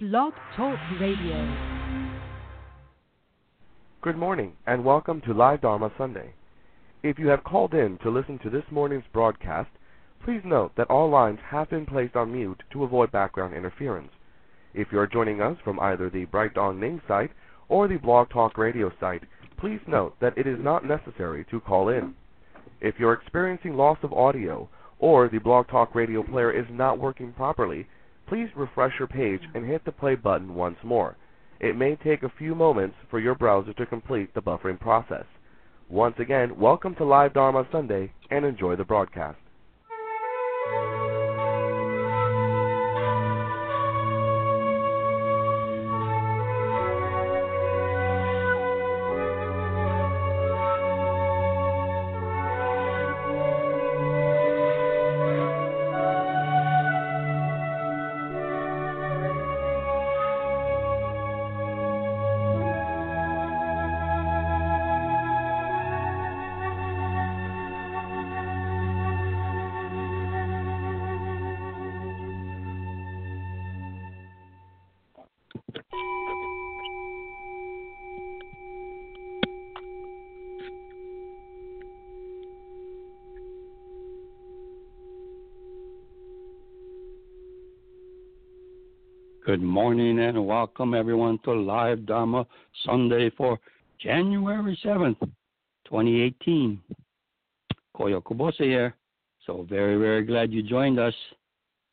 Blog Talk Radio. Good morning, and welcome to Live Dharma Sunday. If you have called in to listen to this morning's broadcast, please note that all lines have been placed on mute to avoid background interference. If you are joining us from either the Bright Dawn Ning site or the Blog Talk Radio site, please note that it is not necessary to call in. If you're experiencing loss of audio or the Blog Talk Radio player is not working properly, please refresh your page and hit the play button once more. It may take a few moments for your browser to complete the buffering process. Once again, welcome to Live Dharma Sunday and enjoy the broadcast. Good morning and welcome everyone to Live Dharma Sunday for January 7th, 2018. Koyo Kubose here. So very, very glad you joined us.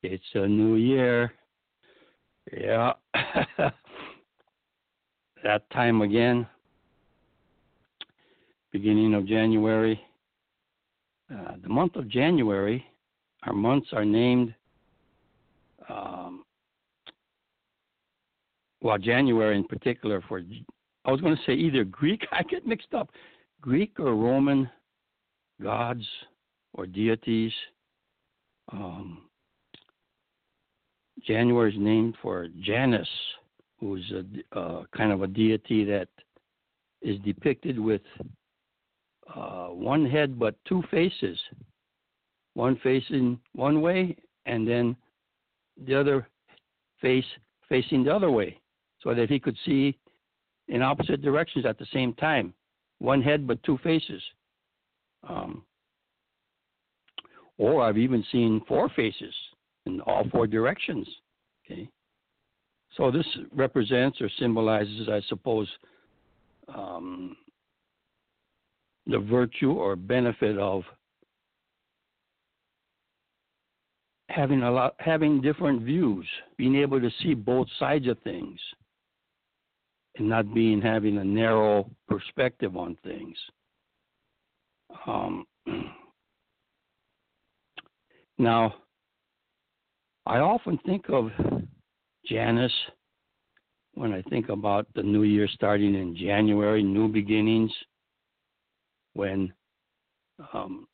It's a new year. Yeah. that time again. Beginning of January. Uh, the month of January, our months are named um, well, January in particular for, I was going to say either Greek, I get mixed up, Greek or Roman gods or deities. Um, January is named for Janus, who's a uh, kind of a deity that is depicted with uh, one head but two faces, one facing one way and then the other face facing the other way so that he could see in opposite directions at the same time. One head but two faces. Um, or I've even seen four faces in all four directions. Okay. So this represents or symbolizes, I suppose, um, the virtue or benefit of having a lot, having different views, being able to see both sides of things and not being having a narrow perspective on things. Um, now, I often think of Janus when I think about the new year starting in January, new beginnings, when um,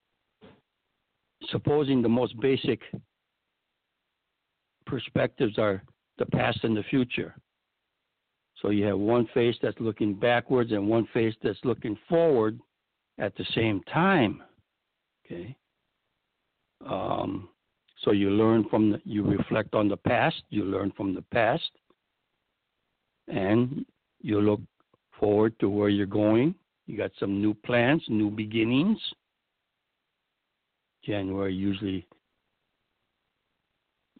supposing the most basic perspectives are the past and the future. So you have one face that's looking backwards and one face that's looking forward at the same time. Okay. Um, so you learn from the, you reflect on the past, you learn from the past, and you look forward to where you're going. You got some new plans, new beginnings. January usually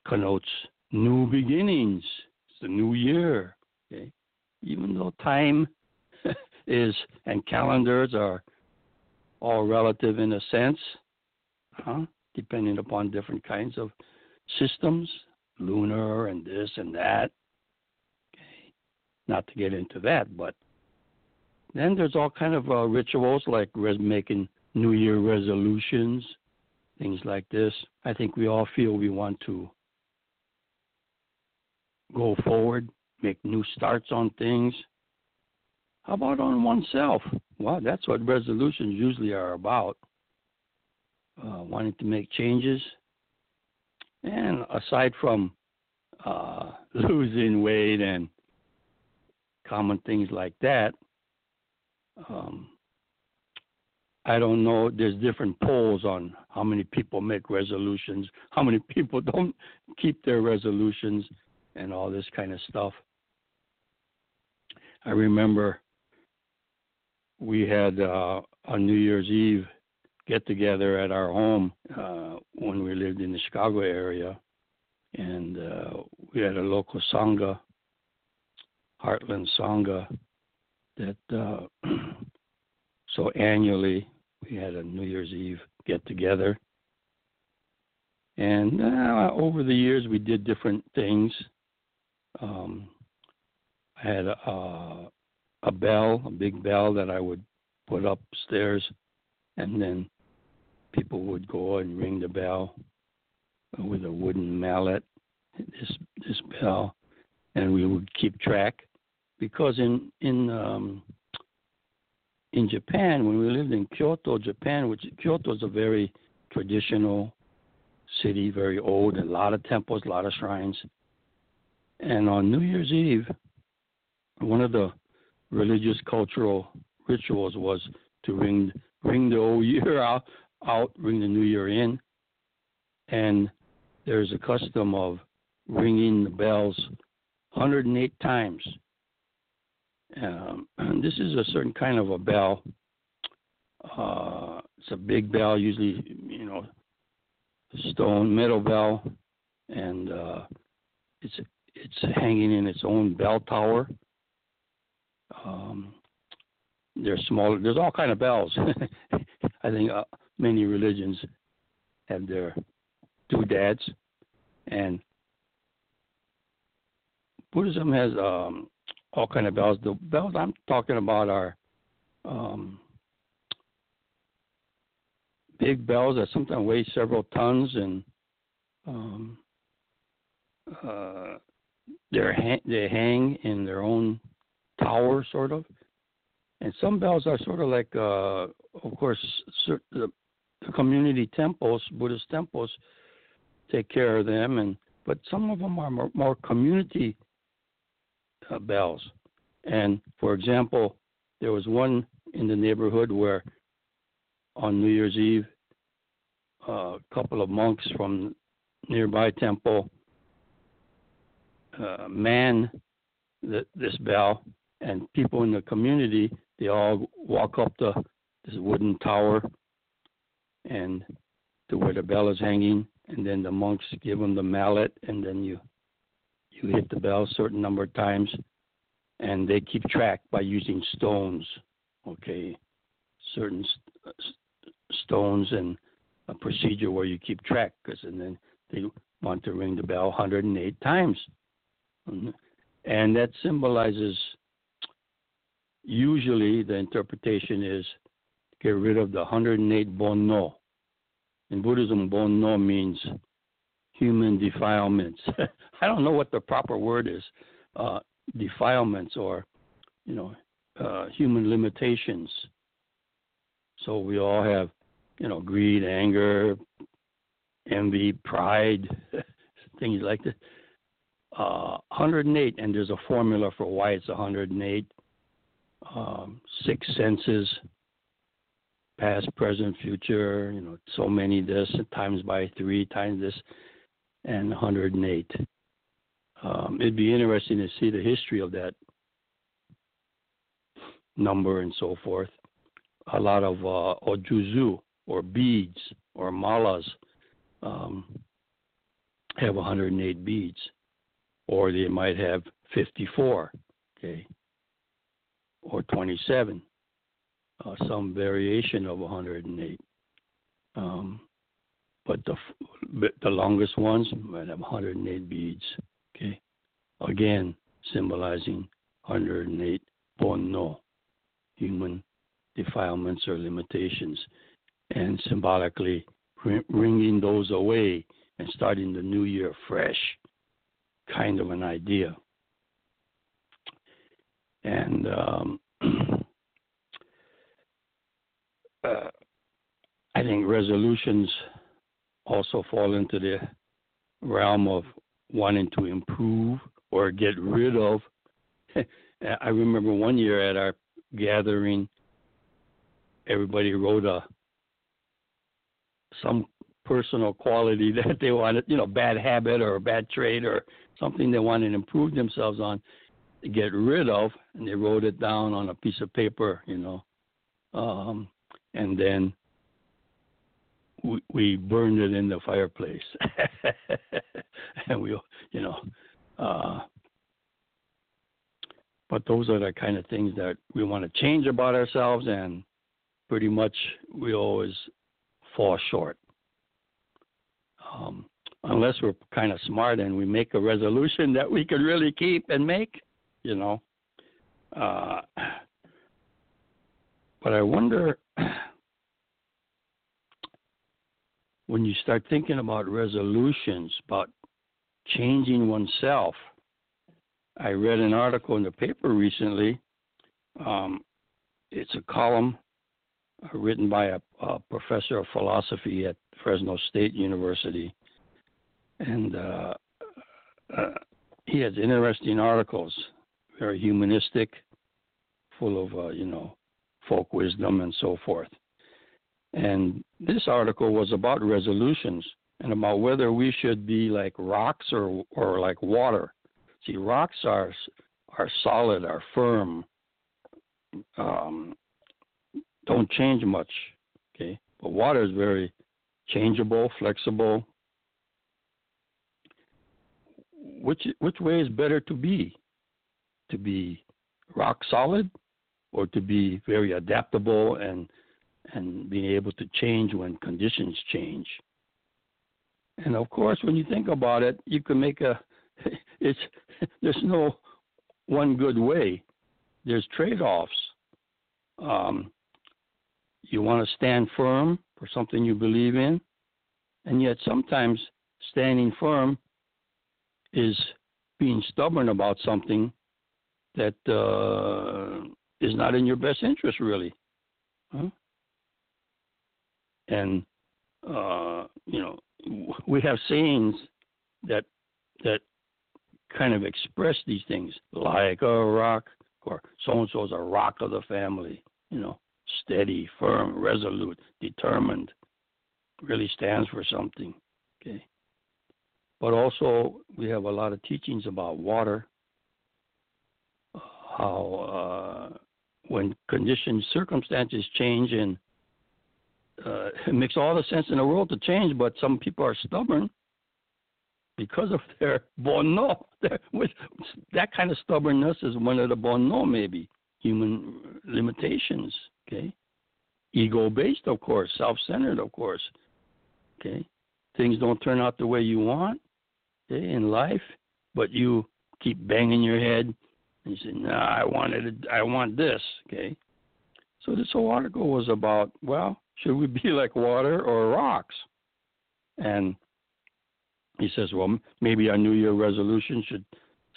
connotes new beginnings. It's the new year. Okay even though time is and calendars are all relative in a sense, huh? depending upon different kinds of systems, lunar and this and that. Okay. Not to get into that, but then there's all kind of uh, rituals like res- making New Year resolutions, things like this. I think we all feel we want to go forward make new starts on things. How about on oneself? Well, that's what resolutions usually are about uh, wanting to make changes. And aside from uh, losing weight and common things like that, um, I don't know. There's different polls on how many people make resolutions, how many people don't keep their resolutions, and all this kind of stuff. I remember we had uh, a New Year's Eve get together at our home uh, when we lived in the Chicago area, and uh, we had a local sangha, Heartland Sangha, that uh, so annually we had a New Year's Eve get together. And uh, over the years, we did different things. Um, had a, a bell, a big bell that I would put upstairs, and then people would go and ring the bell with a wooden mallet, this this bell, and we would keep track because in in um, in Japan when we lived in Kyoto, Japan, which Kyoto is a very traditional city, very old, a lot of temples, a lot of shrines. And on New Year's Eve, one of the religious cultural rituals was to ring ring the old year out out, ring the new year in, and there's a custom of ringing the bells 108 times. Um, this is a certain kind of a bell. Uh, it's a big bell, usually, you know, stone metal bell, and uh, it's it's hanging in its own bell tower. Um, there's smaller. There's all kind of bells. I think uh, many religions have their doodads, and Buddhism has um, all kind of bells. The bells I'm talking about are um, big bells that sometimes weigh several tons, and um, uh, they're ha- they hang in their own tower, sort of. And some bells are sort of like, uh, of course, the community temples, Buddhist temples, take care of them, and but some of them are more, more community uh, bells. And for example, there was one in the neighborhood where on New Year's Eve, a couple of monks from nearby temple uh, man this bell, and people in the community they all walk up the this wooden tower and to where the bell is hanging, and then the monks give them the mallet, and then you you hit the bell a certain number of times, and they keep track by using stones. Okay, certain st- uh, stones and a procedure where you keep track, because and then they want to ring the bell 108 times, and that symbolizes. Usually, the interpretation is get rid of the 108 bonno. In Buddhism, bonno means human defilements. I don't know what the proper word is. Uh, defilements or, you know, uh, human limitations. So we all have, you know, greed, anger, envy, pride, things like that. Uh, 108, and there's a formula for why it's 108. Um, six senses, past, present, future, you know, so many this times by three times this, and 108. Um, it'd be interesting to see the history of that number and so forth. A lot of uh, ojuzu or beads or malas um, have 108 beads, or they might have 54, okay, or 27 uh, some variation of 108. Um, but the the longest ones might have 108 beads. Okay, again symbolizing 108 bonno, human defilements or limitations, and symbolically wringing those away and starting the new year fresh, kind of an idea. And um, uh, I think resolutions also fall into the realm of wanting to improve or get rid of. I remember one year at our gathering, everybody wrote a some personal quality that they wanted, you know, bad habit or a bad trait or something they wanted to improve themselves on get rid of, and they wrote it down on a piece of paper, you know, um, and then we, we burned it in the fireplace, and we, you know, uh, but those are the kind of things that we want to change about ourselves, and pretty much we always fall short. Um, unless we're kind of smart and we make a resolution that we can really keep and make, you know. Uh, but I wonder when you start thinking about resolutions, about changing oneself. I read an article in the paper recently. Um, it's a column uh, written by a, a, professor of philosophy at Fresno State University, and uh, uh, he has interesting articles, very humanistic, full of uh, you know folk wisdom and so forth. And this article was about resolutions and about whether we should be like rocks or or like water. See, rocks are are solid, are firm, um, don't change much. Okay, but water is very changeable, flexible. Which which way is better to be? To be rock solid, or to be very adaptable and and being able to change when conditions change. And of course, when you think about it, you can make a it's there's no one good way. There's trade-offs. Um, you want to stand firm for something you believe in, and yet sometimes standing firm is being stubborn about something that uh, is not in your best interest, really. Huh? And uh, you know, we have sayings that that kind of express these things, like a rock, or so and so is a rock of the family. You know, steady, firm, resolute, determined, really stands for something. Okay. But also, we have a lot of teachings about water, how uh, when conditions, circumstances change, and uh, it makes all the sense in the world to change, but some people are stubborn because of their bonno. that kind of stubbornness is one of the bonno, maybe human limitations. Okay, ego-based, of course, self-centered, of course. Okay, things don't turn out the way you want okay, in life, but you keep banging your head and you say, "Nah, I wanted, it, I want this." Okay, so this whole article was about, well, should we be like water or rocks? And he says, well, maybe our New Year resolution should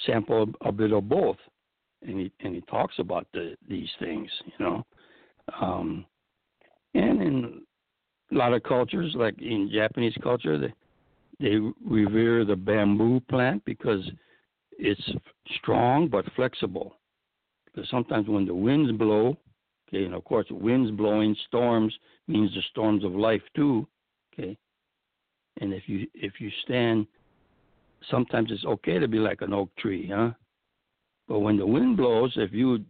sample a, a bit of both. And he and he talks about the, these things, you know. Um, and in a lot of cultures, like in Japanese culture, they they revere the bamboo plant because it's strong but flexible. Because sometimes when the winds blow, okay, and of course winds blowing, storms means the storms of life too, okay. And if you if you stand, sometimes it's okay to be like an oak tree, huh? But when the wind blows, if you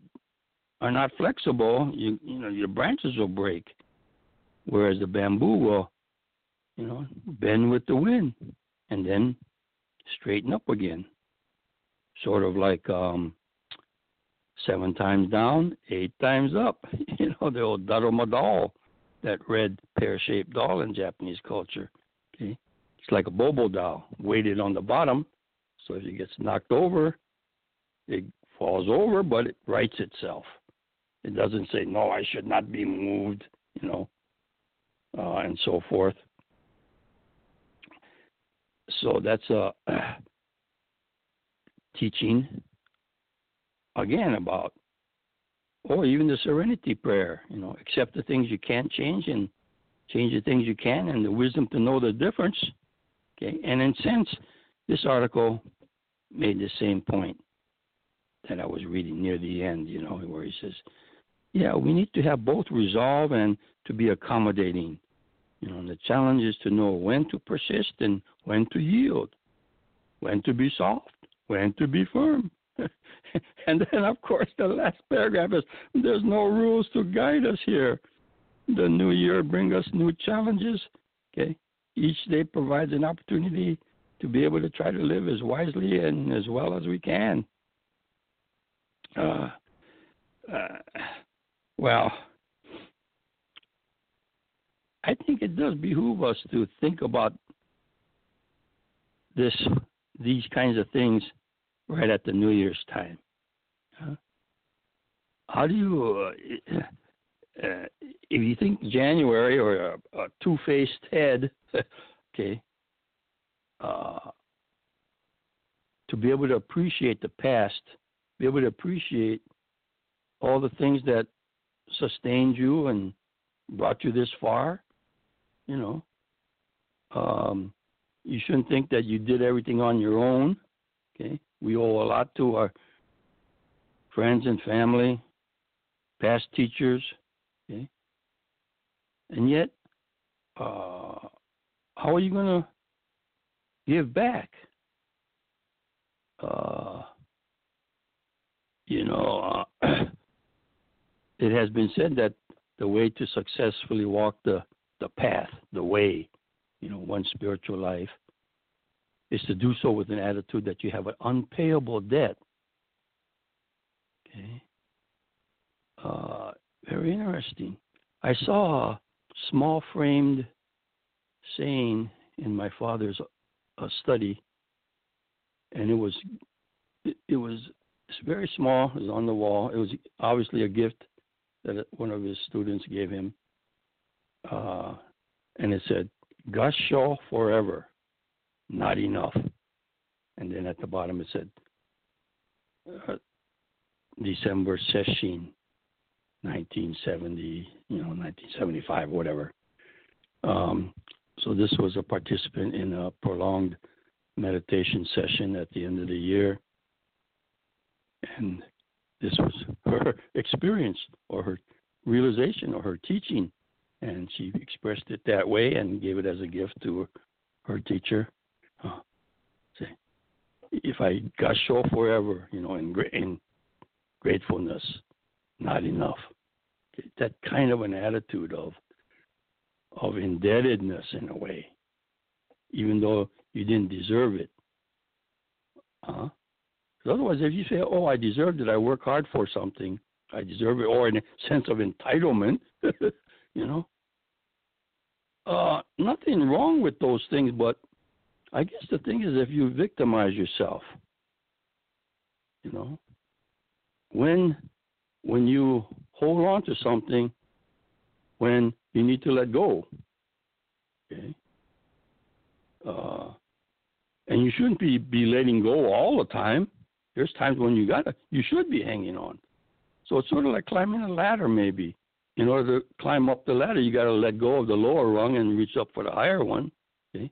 are not flexible, you you know your branches will break. Whereas the bamboo will, you know, bend with the wind and then straighten up again. Sort of like um, seven times down, eight times up. You know, the old Daruma doll, that red pear shaped doll in Japanese culture. Okay. It's like a bobo doll, weighted on the bottom. So if it gets knocked over, it falls over, but it rights itself. It doesn't say, no, I should not be moved, you know, uh, and so forth. So that's a teaching again about or even the serenity prayer you know accept the things you can't change and change the things you can and the wisdom to know the difference okay? And in sense this article made the same point that i was reading near the end you know where he says yeah we need to have both resolve and to be accommodating You know, the challenge is to know when to persist and when to yield, when to be soft, when to be firm. and then, of course, the last paragraph is there's no rules to guide us here. The new year brings us new challenges. Okay, each day provides an opportunity to be able to try to live as wisely and as well as we can. Uh, uh, well, I think it does behoove us to think about this, these kinds of things, right at the New Year's time. Uh, how do you, uh, uh, if you think January or a, a two-faced head, okay, uh, to be able to appreciate the past, be able to appreciate all the things that sustained you and brought you this far, you know. Um, you shouldn't think that you did everything on your own. Okay, we owe a lot to our friends and family, past teachers. Okay, and yet, uh, how are you going to give back? Uh, you know, uh, it has been said that the way to successfully walk the the path, the way, you know, one spiritual life, is to do so with an attitude that you have an unpayable debt. Okay. Uh, very interesting. I saw a small framed saying in my father's uh, study, and it was it, it was very small. It was on the wall. It was obviously a gift that one of his students gave him uh, and it said, Gassho forever, not enough. And then at the bottom it said, uh, December session, 1970, you know, 1975, whatever. Um, so this was a participant in a prolonged meditation session at the end of the year. And this was her experience or her realization or her teaching and she expressed it that way and gave it as a gift to her, her teacher. Uh, say, if I got show forever, you know, in, in gratefulness, not enough. That kind of an attitude of of indebtedness in a way, even though you didn't deserve it. Huh? Otherwise, if you say, "Oh, I deserved it. I work hard for something. I deserve it," or in a sense of entitlement, you know, uh, nothing wrong with those things, but I guess the thing is if you victimize yourself, you know, when when you hold on to something, when you need to let go, okay, uh, and you shouldn't be be letting go all the time. There's times when you gotta, you should be hanging on. So it's sort of like climbing a ladder, maybe in order to climb up the ladder, you got to let go of the lower rung and reach up for the higher one. Okay?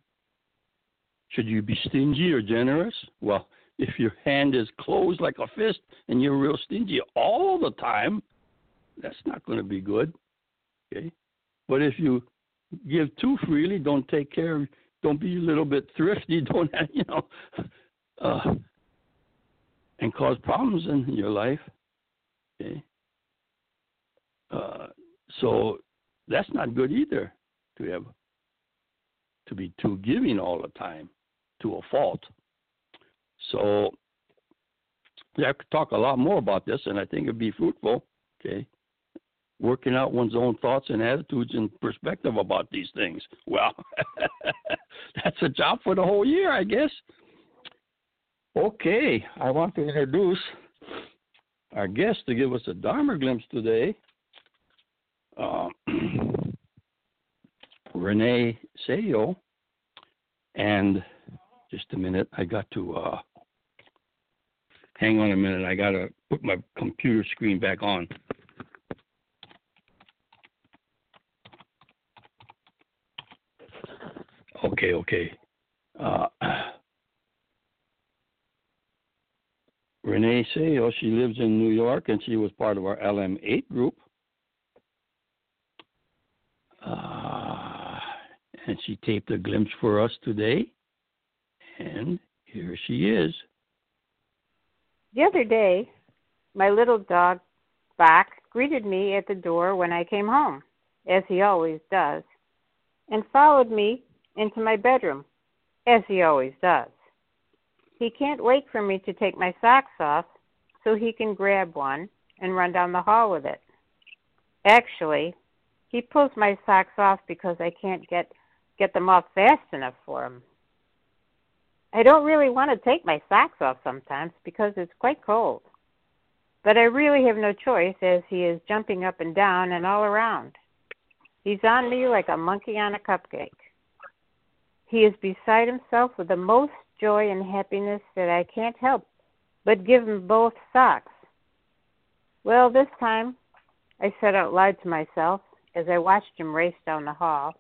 Should you be stingy or generous? Well, if your hand is closed like a fist and you're real stingy all the time, that's not going to be good. Okay? But if you give too freely, don't take care, don't be a little bit thrifty, don't you know, uh, and cause problems in your life. Okay? Uh, so that's not good either to have to be too giving all the time to a fault. So yeah, I could talk a lot more about this, and I think it'd be fruitful. Okay, working out one's own thoughts and attitudes and perspective about these things. Well, that's a job for the whole year, I guess. Okay, I want to introduce our guest to give us a Dharma glimpse today uh, Renee Sayo. And just a minute, I got to uh, hang on a minute. I got to put my computer screen back on. Okay, okay. Uh, Renee Sayo, she lives in New York and she was part of our LM8 group. Uh, and she taped a glimpse for us today. And here she is. The other day, my little dog, Bach, greeted me at the door when I came home, as he always does, and followed me into my bedroom, as he always does. He can't wait for me to take my socks off so he can grab one and run down the hall with it. Actually, he pulls my socks off because I can't get get them off fast enough for him. I don't really want to take my socks off sometimes because it's quite cold. But I really have no choice as he is jumping up and down and all around. He's on me like a monkey on a cupcake. He is beside himself with the most joy and happiness that I can't help but give him both socks. Well, this time I said out loud to myself as I watched him race down the hall,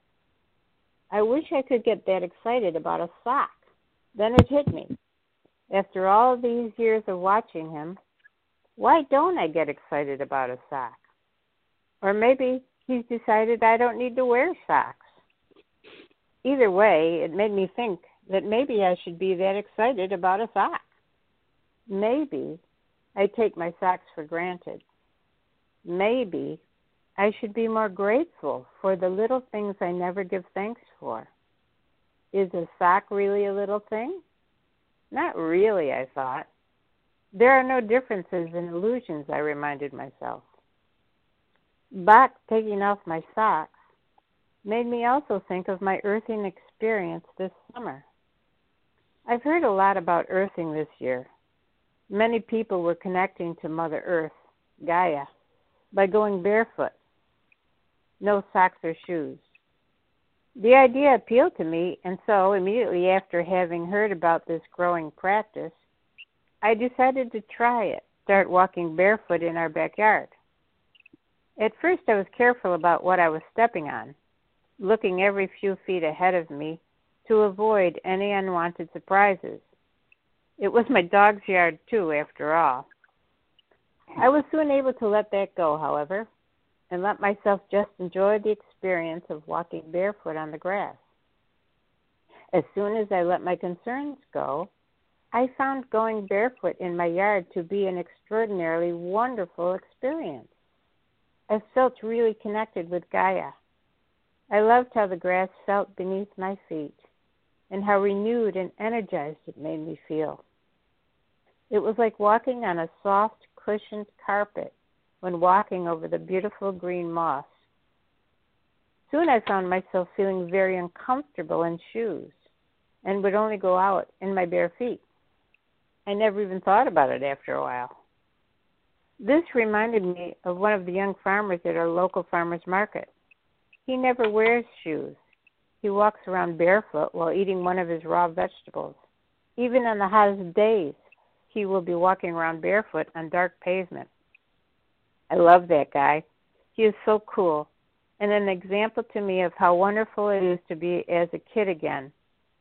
I wish I could get that excited about a sock. Then it hit me. After all these years of watching him, why don't I get excited about a sock? Or maybe he's decided I don't need to wear socks. Either way, it made me think that maybe I should be that excited about a sock. Maybe I take my socks for granted. Maybe I should be more grateful for the little things I never give thanks for. Is a sock really a little thing? Not really, I thought. There are no differences in illusions, I reminded myself. But taking off my socks made me also think of my earthing experience this summer. I've heard a lot about earthing this year. Many people were connecting to Mother Earth, Gaia, by going barefoot, no socks or shoes. The idea appealed to me, and so immediately after having heard about this growing practice, I decided to try it, start walking barefoot in our backyard. At first, I was careful about what I was stepping on, looking every few feet ahead of me to avoid any unwanted surprises. It was my dog's yard, too, after all. I was soon able to let that go, however, and let myself just enjoy the experience of walking barefoot on the grass. As soon as I let my concerns go, I found going barefoot in my yard to be an extraordinarily wonderful experience. I felt really connected with Gaia. I loved how the grass felt beneath my feet and how renewed and energized it made me feel. It was like walking on a soft, cushioned carpet when walking over the beautiful green moss. Soon I found myself feeling very uncomfortable in shoes and would only go out in my bare feet. I never even thought about it after a while. This reminded me of one of the young farmers at our local farmers market. He never wears shoes. He walks around barefoot while eating one of his raw vegetables. Even on the hottest days, he will be walking around barefoot on dark pavement. I love that guy. He is so cool and an example to me of how wonderful it is to be as a kid again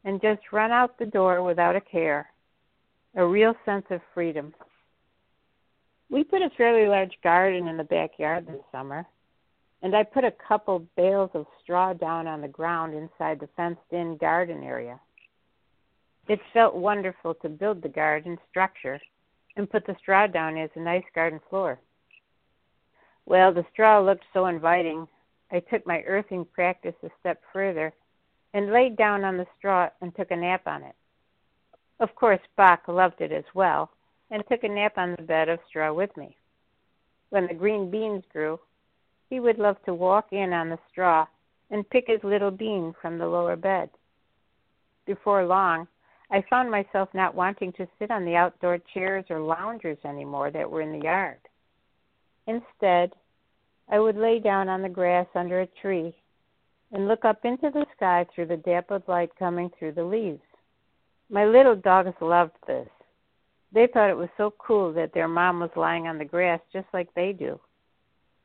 and just run out the door without a care. A real sense of freedom. We put a fairly large garden in the backyard this summer, and I put a couple bales of straw down on the ground inside the fenced in garden area. It felt wonderful to build the garden structure and put the straw down as a nice garden floor. Well, the straw looked so inviting, I took my earthing practice a step further and laid down on the straw and took a nap on it. Of course, Bach loved it as well and took a nap on the bed of straw with me. When the green beans grew, he would love to walk in on the straw and pick his little bean from the lower bed. Before long, I found myself not wanting to sit on the outdoor chairs or loungers anymore that were in the yard. Instead, I would lay down on the grass under a tree and look up into the sky through the dappled light coming through the leaves. My little dogs loved this. They thought it was so cool that their mom was lying on the grass just like they do.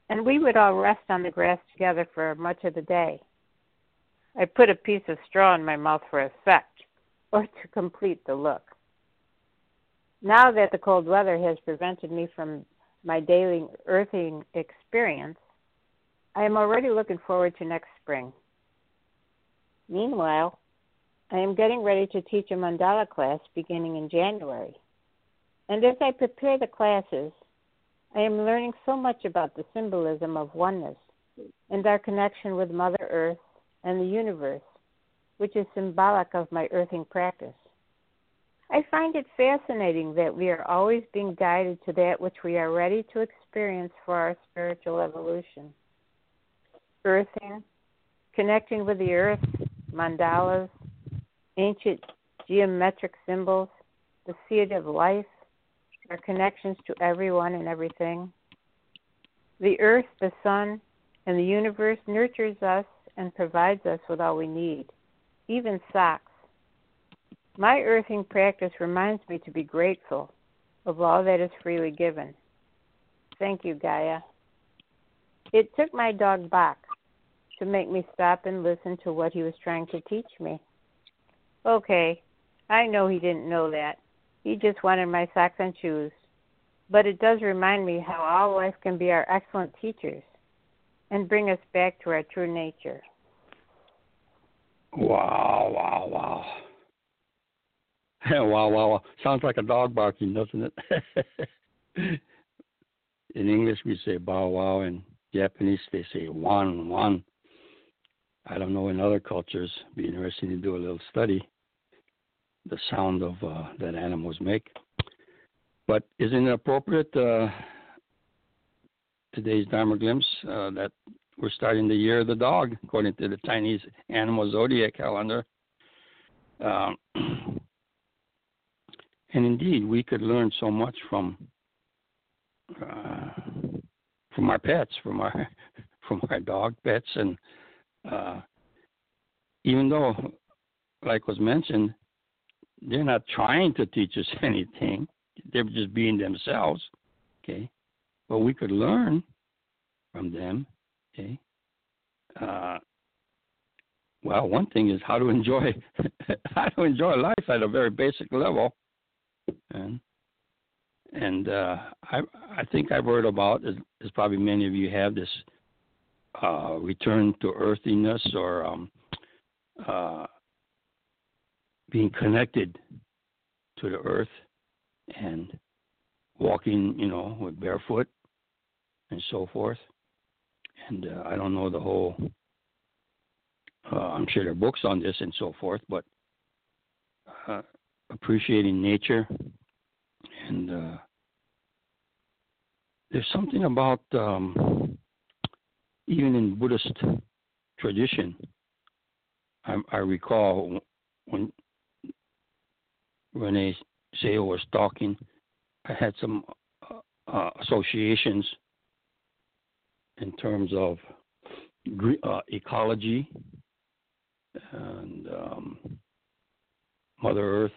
And we would all rest on the grass together for much of the day. I put a piece of straw in my mouth for effect or to complete the look. Now that the cold weather has prevented me from my daily earthing experience, I am already looking forward to next spring. Meanwhile, I am getting ready to teach a mandala class beginning in January. And as I prepare the classes, I am learning so much about the symbolism of oneness and our connection with Mother Earth and the universe, which is symbolic of my earthing practice. I find it fascinating that we are always being guided to that which we are ready to experience for our spiritual evolution. Earthing, connecting with the earth, mandalas, ancient geometric symbols, the seed of life, our connections to everyone and everything. The earth, the sun, and the universe nurtures us and provides us with all we need, even socks. My earthing practice reminds me to be grateful of all that is freely given. Thank you, Gaia. It took my dog Bach to make me stop and listen to what he was trying to teach me. Okay, I know he didn't know that. He just wanted my socks and shoes. But it does remind me how all life can be our excellent teachers and bring us back to our true nature. Wow, wow, wow. wow, wow, wow. Sounds like a dog barking, doesn't it? in English, we say bow wow. In Japanese, they say wan, wan. I don't know in other cultures. Be interesting to do a little study the sound of uh, that animals make. But isn't it appropriate uh, today's Dharma glimpse uh, that we're starting the year of the dog according to the Chinese animal zodiac calendar? Um, and indeed, we could learn so much from uh, from our pets, from our from our dog pets, and uh, even though, like was mentioned, they're not trying to teach us anything. They're just being themselves. Okay. But we could learn from them. Okay. Uh, well, one thing is how to enjoy how to enjoy life at a very basic level, and and uh, I I think I've heard about as, as probably many of you have this uh, return to earthiness or um, uh, being connected to the earth and walking, you know, with barefoot and so forth. And uh, I don't know the whole. Uh, I'm sure there are books on this and so forth, but uh, appreciating nature and uh, there's something about um, even in Buddhist tradition. I, I recall when Renee Sale was talking, I had some uh, uh, associations in terms of uh, ecology and um, Mother Earth,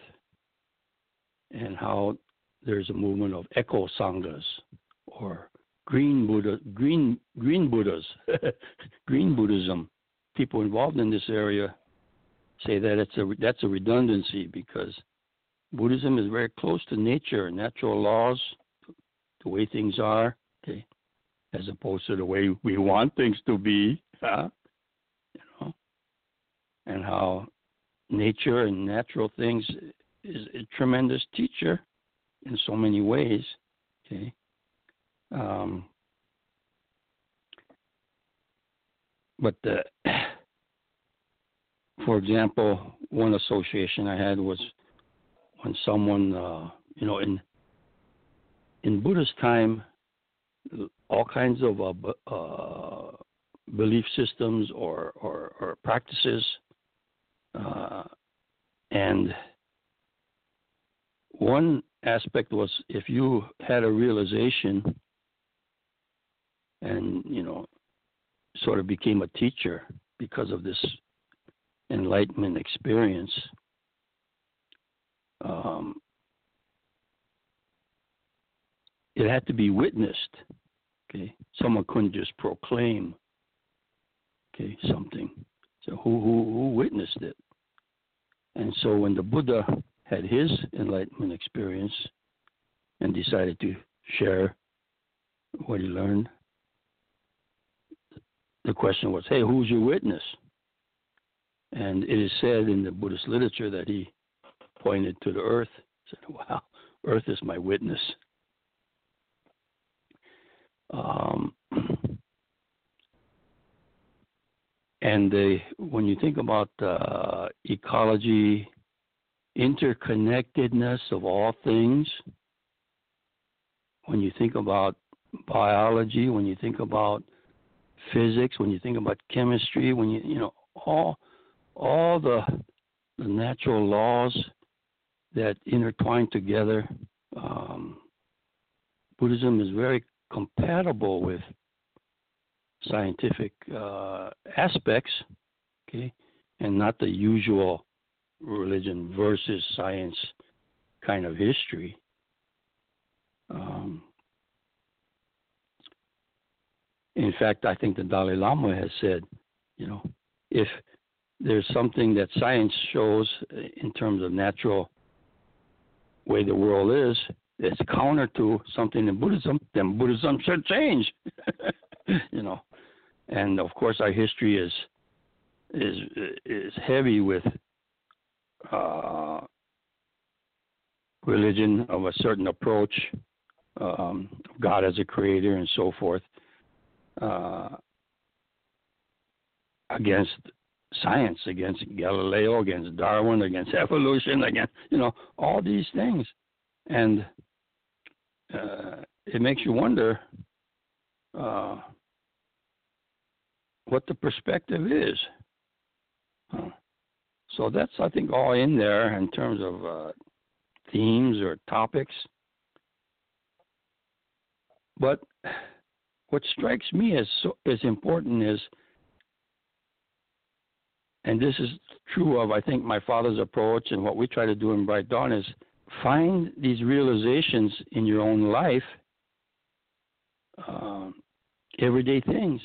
and how there's a movement of eco sanghas or green Buddha, green green Buddhas, green Buddhism. People involved in this area say that it's a that's a redundancy because Buddhism is very close to nature, natural laws, the way things are, okay, as opposed to the way we want things to be, huh? you know, and how nature and natural things is a tremendous teacher in so many ways, okay. Um, but the, for example, one association I had was when someone, uh, you know, in in Buddha's time, all kinds of uh, uh, belief systems or or, or practices, uh, and one aspect was if you had a realization and you know sort of became a teacher because of this enlightenment experience um, it had to be witnessed. Okay, someone couldn't just proclaim. Okay, something. So who who who witnessed it? And so when the Buddha had his enlightenment experience and decided to share what he learned, the question was, hey, who's your witness? And it is said in the Buddhist literature that he pointed to the earth, said, Wow, earth is my witness. Um, and they, when you think about uh, ecology, interconnectedness of all things, when you think about biology, when you think about physics, when you think about chemistry, when you you know all all the the natural laws that intertwine together, um, Buddhism is very compatible with scientific uh, aspects, okay, and not the usual religion versus science kind of history. Um, in fact, I think the Dalai Lama has said, you know, if there's something that science shows in terms of natural way the world is, it's counter to something in Buddhism, then Buddhism should change. you know, and of course our history is is is heavy with uh, religion of a certain approach, um, God as a creator, and so forth, uh, against science, against Galileo, against Darwin, against evolution, against you know all these things, and uh, it makes you wonder uh, what the perspective is. Huh. So that's I think all in there in terms of uh, themes or topics. But what strikes me as so, as important is and this is true of I think my father's approach and what we try to do in Bright Dawn is find these realizations in your own life, uh, everyday things.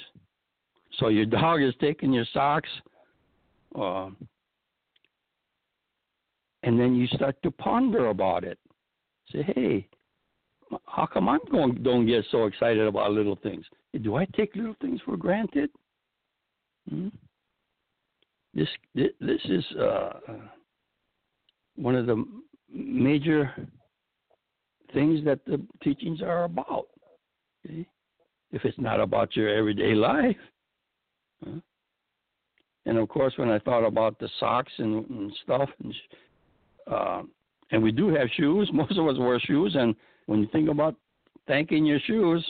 So your dog is taking your socks, uh, and then you start to ponder about it. Say, hey, how come I'm going don't get so excited about little things? Do I take little things for granted? Hmm? This this is uh, one of the major things that the teachings are about. If it's not about your everyday life. Huh? And of course, when I thought about the socks and, and stuff, and, uh, and we do have shoes, most of us wear shoes, and when you think about thanking your shoes,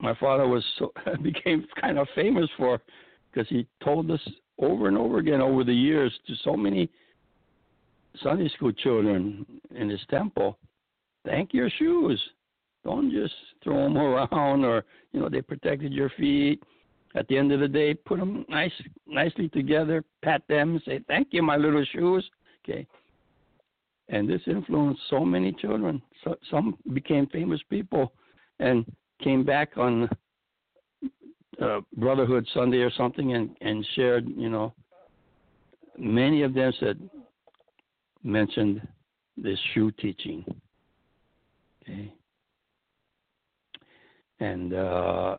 my father was so, became kind of famous for because he told us over and over again over the years to so many Sunday school children in his temple, thank your shoes. Don't just throw them around or, you know, they protected your feet. At the end of the day, put them nice, nicely together, pat them, say, thank you, my little shoes. Okay. And this influenced so many children. So, some became famous people and came back on uh, Brotherhood Sunday or something and, and shared, you know, many of them said, mentioned this shoe teaching. Okay. And uh,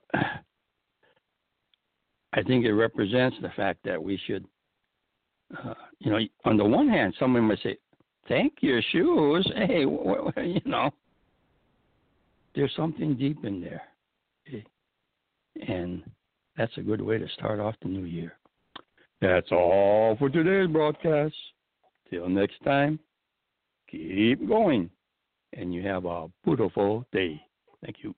I think it represents the fact that we should, uh, you know, on the one hand, someone might say, "Thank your shoes." Hey, you know, there's something deep in there, okay? and that's a good way to start off the new year. That's all for today's broadcast. Till next time, keep going, and you have a beautiful day. Thank you.